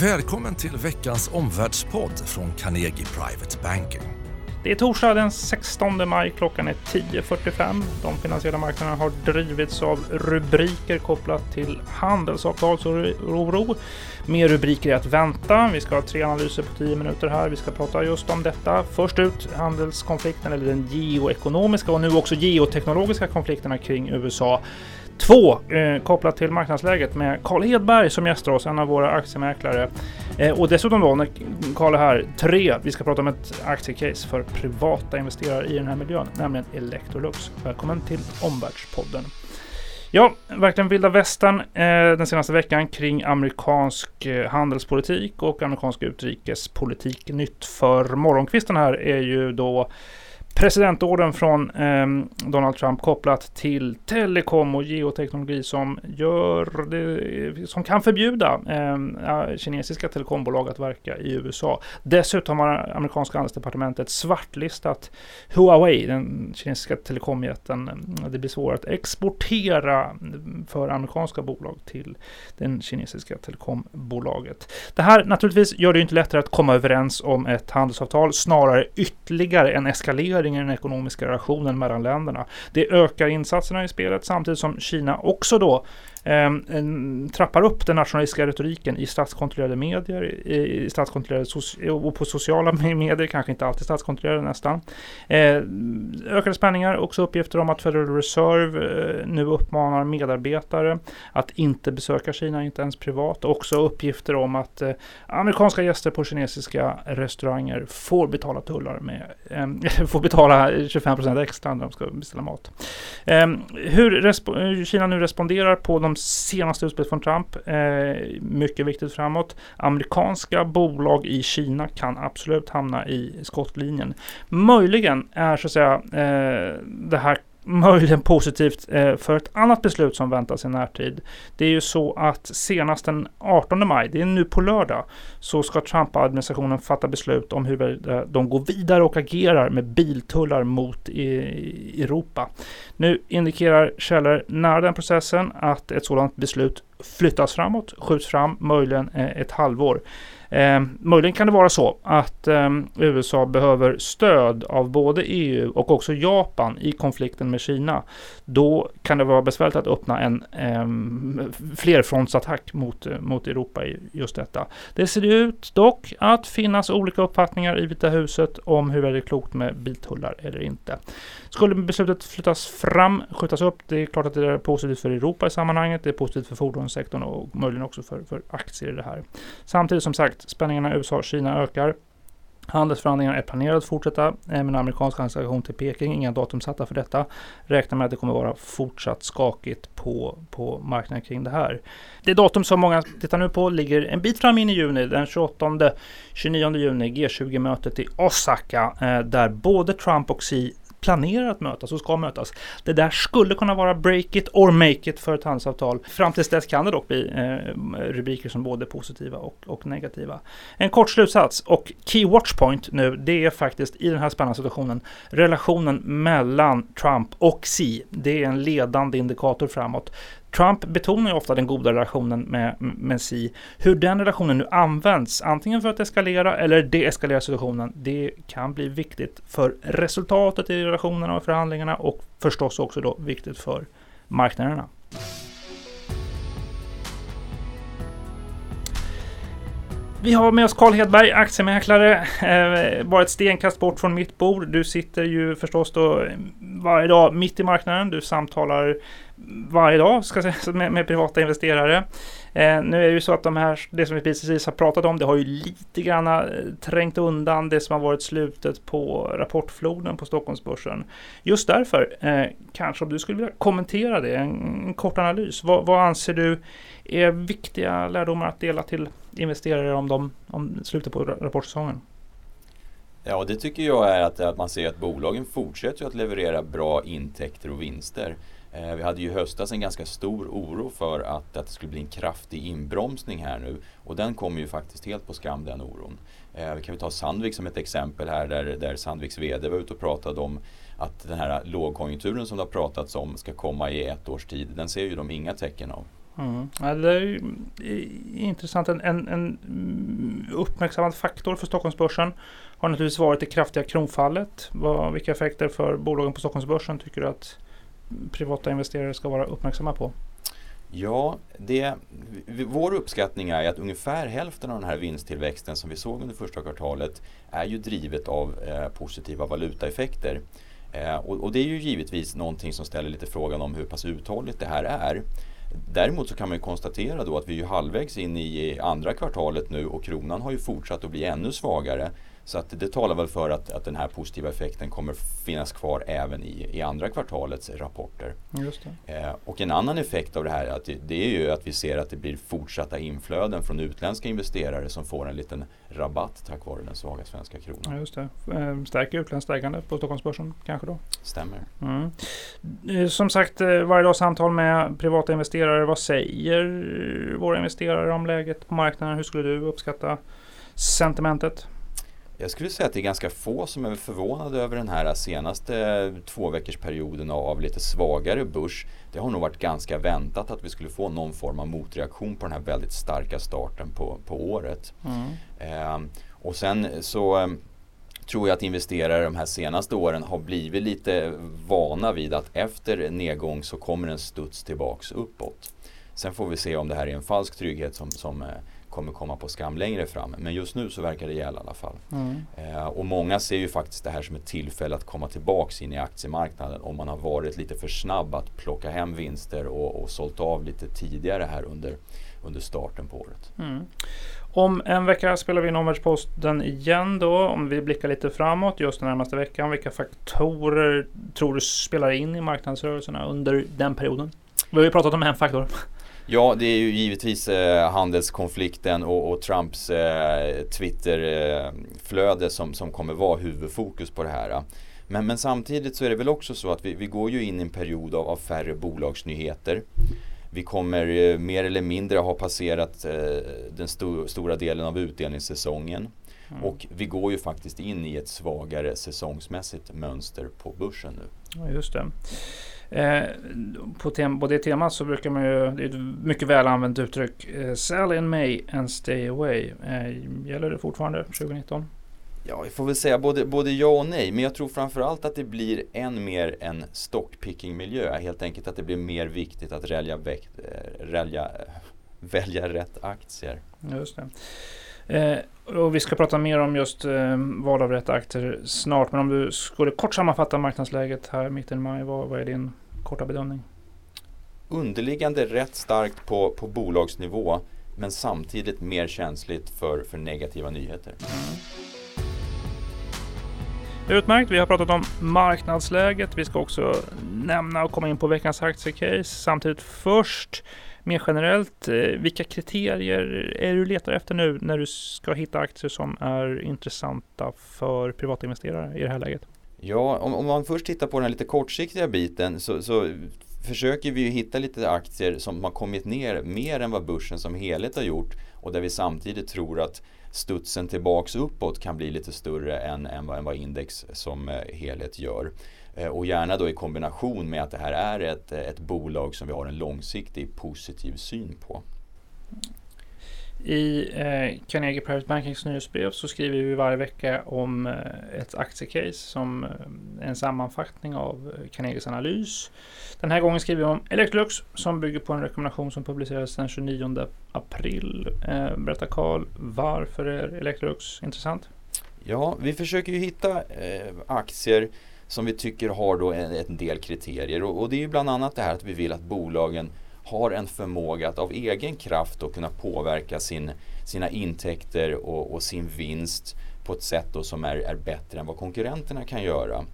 Välkommen till veckans omvärldspodd från Carnegie Private Banking. Det är torsdag den 16 maj, klockan är 10.45. De finansiella marknaderna har drivits av rubriker kopplat till handelsavtalsoro. Mer rubriker är att vänta. Vi ska ha tre analyser på 10 minuter här. Vi ska prata just om detta. Först ut handelskonflikten eller den geoekonomiska och nu också geoteknologiska konflikterna kring USA. Två, eh, kopplat till marknadsläget med Carl Hedberg som gästar oss, en av våra aktiemäklare. Eh, och dessutom då, när Carl är här, tre, vi ska prata om ett aktiecase för privata investerare i den här miljön, nämligen Electrolux. Välkommen till Omvärldspodden. Ja, verkligen vilda västern eh, den senaste veckan kring amerikansk eh, handelspolitik och amerikansk utrikespolitik. Nytt för morgonkvisten här är ju då presidentorden från eh, Donald Trump kopplat till telekom och geoteknologi som gör det, som kan förbjuda eh, kinesiska telekombolag att verka i USA. Dessutom har amerikanska handelsdepartementet svartlistat Huawei, den kinesiska telekomjätten. Det blir svårare att exportera för amerikanska bolag till den kinesiska telekombolaget. Det här naturligtvis gör det inte lättare att komma överens om ett handelsavtal, snarare ytterligare en eskalering förändring i den ekonomiska relationen mellan länderna. Det ökar insatserna i spelet samtidigt som Kina också då Ehm, trappar upp den nationalistiska retoriken i statskontrollerade medier, i, i statskontrollerade och på sociala medier, kanske inte alltid statskontrollerade nästan. Eh, ökade spänningar, också uppgifter om att Federal Reserve eh, nu uppmanar medarbetare att inte besöka Kina, inte ens privat. Också uppgifter om att eh, amerikanska gäster på kinesiska restauranger får betala tullar med, eh, får betala 25 procent extra när de ska beställa mat. Ehm, hur Kina nu responderar på de senaste utspelet från Trump. Eh, mycket viktigt framåt. Amerikanska bolag i Kina kan absolut hamna i skottlinjen. Möjligen är så att säga eh, det här möjligen positivt eh, för ett annat beslut som väntas i närtid. Det är ju så att senast den 18 maj, det är nu på lördag, så ska Trump-administrationen fatta beslut om hur de går vidare och agerar med biltullar mot Europa. Nu indikerar källor nära den processen att ett sådant beslut flyttas framåt, skjuts fram möjligen eh, ett halvår. Eh, möjligen kan det vara så att eh, USA behöver stöd av både EU och också Japan i konflikten med Kina. Då kan det vara besvärligt att öppna en eh, flerfrontsattack mot, eh, mot Europa i just detta. Det ser ut dock att finnas olika uppfattningar i Vita huset om hur det är klokt med biltullar eller inte. Skulle beslutet flyttas fram, skjutas upp, det är klart att det är positivt för Europa i sammanhanget, det är positivt för fordonssektorn och möjligen också för, för aktier i det här. Samtidigt som sagt, spänningarna i USA och Kina ökar. Handelsförhandlingarna är planerade att fortsätta med en amerikansk transaktion till Peking. Inga datum satta för detta. Räknar med att det kommer vara fortsatt skakigt på, på marknaden kring det här. Det datum som många tittar nu på ligger en bit fram in i juni. Den 28-29 juni G20-mötet i Osaka. Eh, där både Trump och Xi planerar att mötas och ska mötas. Det där skulle kunna vara break it or make it för ett handelsavtal. Fram tills dess kan det dock bli eh, rubriker som både positiva och, och, negativa. En kort slutsats och key watchpoint nu, det är faktiskt i den här spännande situationen relationen mellan Trump och Xi. Det är en ledande indikator framåt. Trump betonar ju ofta den goda relationen med, med Xi. Hur den relationen nu används, antingen för att eskalera eller deeskalera situationen, det kan bli viktigt för resultatet i relationerna och förhandlingarna och förstås också då viktigt för marknaderna. Vi har med oss Carl Hedberg, aktiemäklare. Eh, bara ett stenkast bort från mitt bord. Du sitter ju förstås då varje dag mitt i marknaden. Du samtalar varje dag ska säga, med, med privata investerare. Eh, nu är det ju så att de här, det som vi precis har pratat om, det har ju lite grann eh, trängt undan det som har varit slutet på rapportfloden på Stockholmsbörsen. Just därför, eh, kanske om du skulle vilja kommentera det, en, en kort analys. Vad, vad, anser du är viktiga lärdomar att dela till investerare om, de, om slutet på rapportsäsongen? Ja, det tycker jag är att, att man ser att bolagen fortsätter att leverera bra intäkter och vinster. Eh, vi hade ju i höstas en ganska stor oro för att, att det skulle bli en kraftig inbromsning här nu och den kommer ju faktiskt helt på skam den oron. Eh, vi kan vi ta Sandvik som ett exempel här där, där Sandviks VD var ute och pratade om att den här lågkonjunkturen som det har pratats om ska komma i ett års tid, den ser ju de inga tecken av. Mm. Ja, det är eh, intressant. En, en, en uppmärksammad faktor för Stockholmsbörsen har naturligtvis varit det kraftiga kronfallet. Vad, vilka effekter för bolagen på Stockholmsbörsen tycker du att privata investerare ska vara uppmärksamma på? Ja, det, vår uppskattning är att ungefär hälften av den här vinsttillväxten som vi såg under första kvartalet är ju drivet av eh, positiva valutaeffekter. Eh, och, och, det är ju givetvis någonting som ställer lite frågan om hur pass uthålligt det här är. Däremot så kan man ju konstatera då att vi är halvvägs in i andra kvartalet nu och kronan har ju fortsatt att bli ännu svagare. Så att det talar väl för att, att den här positiva effekten kommer finnas kvar även i, i andra kvartalets rapporter. Eh, och en annan effekt av det här att det, det, är ju att vi ser att det blir fortsatta inflöden från utländska investerare som får en liten rabatt tack vare den svaga svenska kronan. Ja, just det. Eh, stärker utländskt ägande på Stockholmsbörsen kanske då? Stämmer. Mm. Eh, som sagt, eh, varje dag samtal med privata investerare. Vad säger våra investerare om läget på marknaden? Hur skulle du uppskatta sentimentet? Jag skulle säga att det är ganska få som är förvånade över den här senaste två veckors perioden av lite svagare börs. Det har nog varit ganska väntat att vi skulle få någon form av motreaktion på den här väldigt starka starten på, på året. Mm. Eh, och sen så eh, tror jag att investerare de här senaste åren har blivit lite vana vid att efter nedgång så kommer en studs tillbaks uppåt. Sen får vi se om det här är en falsk trygghet som, som eh, kommer komma på skam längre fram. Men just nu så verkar det gälla i alla fall. Mm. Eh, och många ser ju faktiskt det här som ett tillfälle att komma tillbaks in i aktiemarknaden om man har varit lite för snabb att plocka hem vinster och, och sålt av lite tidigare här under, under starten på året. Mm. Om en vecka spelar vi in omvärldsposten igen då. Om vi blickar lite framåt just den närmaste veckan. Vilka faktorer tror du spelar in i marknadsrörelserna under den perioden? Vi har ju pratat om en faktor. Ja, det är ju givetvis eh, handelskonflikten och, och Trumps eh, Twitterflöde eh, som, som kommer vara huvudfokus på det här. Men, men samtidigt så är det väl också så att vi, vi går ju in i en period av, av färre bolagsnyheter. Vi kommer eh, mer eller mindre ha passerat eh, den sto stora delen av utdelningssäsongen. Mm. Och vi går ju faktiskt in i ett svagare säsongsmässigt mönster på börsen nu. Ja, just det. Eh, på, tem på det temat så brukar man ju, det är ett mycket väl använt uttryck, eh, sell in May and stay away. Eh, gäller det fortfarande 2019? Ja, vi får väl säga både, både ja och nej. Men jag tror framförallt att det blir än mer en stockpicking-miljö. Helt enkelt att det blir mer viktigt att välja, välja, välja rätt aktier. Just det. Eh, och vi ska prata mer om just eh, val av rätt aktier snart. Men om du skulle kort sammanfatta marknadsläget här mitten i maj. Vad, vad är din korta bedömning? Underliggande rätt starkt på, på bolagsnivå men samtidigt mer känsligt för, för negativa nyheter. Utmärkt, vi har pratat om marknadsläget. Vi ska också nämna och komma in på veckans aktiecase. Samtidigt först mer generellt, eh, vilka kriterier är du letar efter nu när du ska hitta aktier som är intressanta för privatinvesterare i det här läget? Ja, om, om man först tittar på den lite kortsiktiga biten så, så försöker vi hitta lite aktier som har kommit ner mer än vad börsen som helhet har gjort och där vi samtidigt tror att studsen tillbaks uppåt kan bli lite större än, än, vad, än vad index som eh, helhet gör. Eh, och gärna då i kombination med att det här är ett, ett bolag som vi har en långsiktig positiv syn på. I eh, Carnegie Private Bankings nyhetsbrev så skriver vi varje vecka om eh, ett aktiecase som eh, en sammanfattning av eh, Carnegies analys. Den här gången skriver vi om Electrolux som bygger på en rekommendation som publicerades den 29 april. Eh, berätta Karl, varför är Electrolux intressant? Ja, vi försöker ju hitta eh, aktier som vi tycker har då en, en del kriterier och, och, det är ju bland annat det här att vi vill att bolagen har en förmåga att av egen kraft då kunna påverka sin, sina intäkter och, och sin vinst på ett sätt då som är, är bättre än vad konkurrenterna kan göra.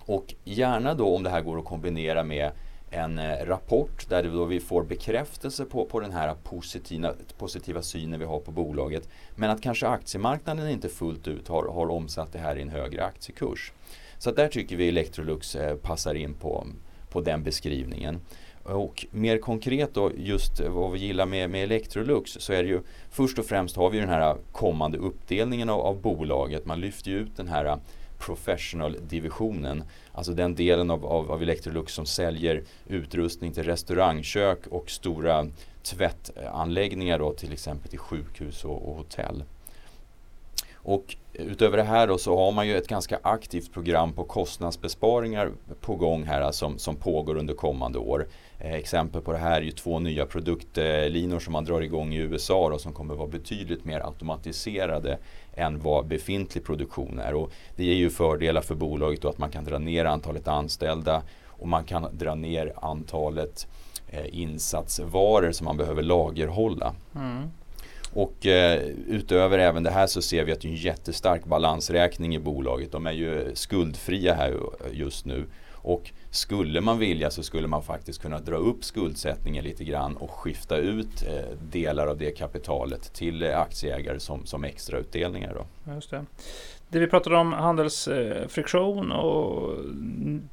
Och gärna då om det här går att kombinera med en eh, rapport där då vi får bekräftelse på, på den här positiva, positiva synen vi har på bolaget. Men att kanske aktiemarknaden inte fullt ut har, har omsatt det här i en högre aktiekurs. Så där tycker vi Electrolux eh, passar in på, på den beskrivningen. Och mer konkret då, just vad vi gillar med, med Electrolux så är det ju först och främst har vi den här kommande uppdelningen av, av bolaget. Man lyfter ju ut den här professional-divisionen. Alltså den delen av, av, av, Electrolux som säljer utrustning till restaurangkök och stora tvättanläggningar då, till exempel till sjukhus och, och hotell. Och utöver det här då så har man ju ett ganska aktivt program på kostnadsbesparingar på gång här alltså, som, som pågår under kommande år. Eh, exempel på det här är ju två nya produktlinor som man drar igång i USA och som kommer vara betydligt mer automatiserade än vad befintlig produktion är. Och det ger ju fördelar för bolaget då att man kan dra ner antalet anställda och man kan dra ner antalet eh, insatsvaror som man behöver lagerhålla. Mm. Och eh, utöver även det här så ser vi att det är en jättestark balansräkning i bolaget. De är ju skuldfria här just nu. Och skulle man vilja så skulle man faktiskt kunna dra upp skuldsättningen lite grann och skifta ut eh, delar av det kapitalet till eh, aktieägare som, som extrautdelningar. Då. Just det. det vi pratade om handelsfriktion eh, och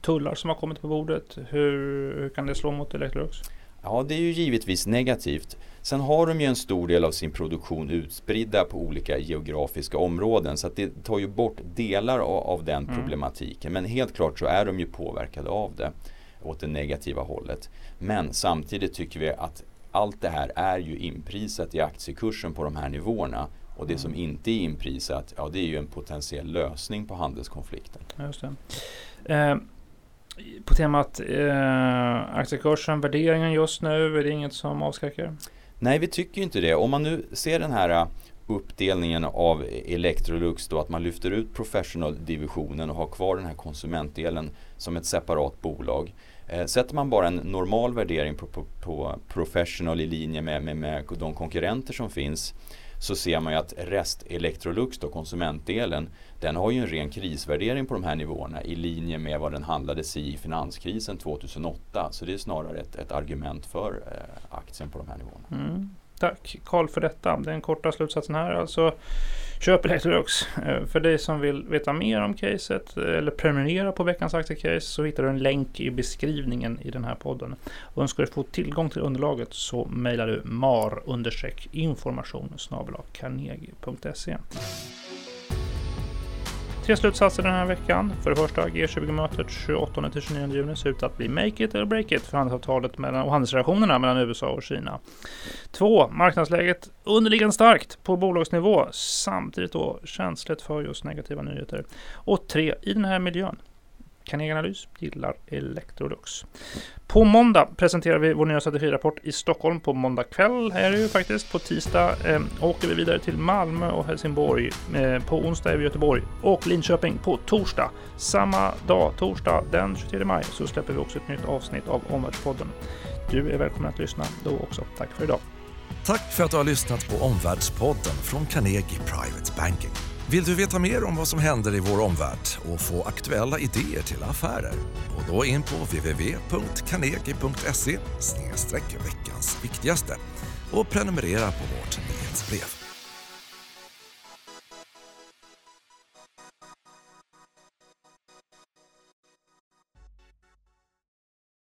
tullar som har kommit på bordet. Hur, hur kan det slå mot Electrolux? Ja, det är ju givetvis negativt. Sen har de ju en stor del av sin produktion utspridda på olika geografiska områden så att det tar ju bort delar av, den mm. problematiken. Men helt klart så är de ju påverkade av det åt det negativa hållet. Men samtidigt tycker vi att allt det här är ju inprisat i aktiekursen på de här nivåerna. Och det mm. som inte är inprisat, ja det är ju en potentiell lösning på handelskonflikten. Just det. Eh, på temat eh, aktiekursen, värderingen just nu, är det inget som avskräcker? Nej, vi tycker inte det. Om man nu ser den här eh, uppdelningen av Electrolux då att man lyfter ut professional-divisionen och har kvar den här konsumentdelen som ett separat bolag. Eh, sätter man bara en normal värdering på, på, på professional i linje med, med, med de konkurrenter som finns så ser man ju att rest Electrolux, då, konsumentdelen, den har ju en ren krisvärdering på de här nivåerna i linje med vad den handlades i finanskrisen 2008. Så det är snarare ett, ett argument för eh, aktien på de här nivåerna. Mm. Tack Karl för detta. Den korta slutsatsen här alltså. Köp Electrolux. Eh, för dig som vill veta mer om caset eh, eller prenumerera på veckans aktiecase så hittar du en länk i beskrivningen i den här podden. Och önskar du få tillgång till underlaget så mejlar du mar-information carnegie.se. Tre slutsatser den här veckan. För det första, G20-mötet 28-29 juni ser ut att bli make it eller break it för handelsavtalet mellan, och handelsrelationerna mellan USA och Kina. Två, marknadsläget underliggande starkt på bolagsnivå, samtidigt då känsligt för just negativa nyheter. Och tre, i den här miljön Carnegie Analys gillar Electrolux. På måndag presenterar vi vår nya strategirapport i Stockholm. På måndag kväll är det ju faktiskt. På tisdag eh, åker vi vidare till Malmö och Helsingborg. Eh, på onsdag är vi i Göteborg och Linköping på torsdag. Samma dag, torsdag den 23 maj, så släpper vi också ett nytt avsnitt av Omvärldspodden. Du är välkommen att lyssna då också. Tack för idag. Tack för att du har lyssnat på Omvärldspodden från Carnegie Private Banking. Vill du veta mer om vad som händer i vår omvärld och få aktuella idéer till affärer? Gå då in på www.carnegie.se veckans viktigaste och prenumerera på vårt nyhetsbrev.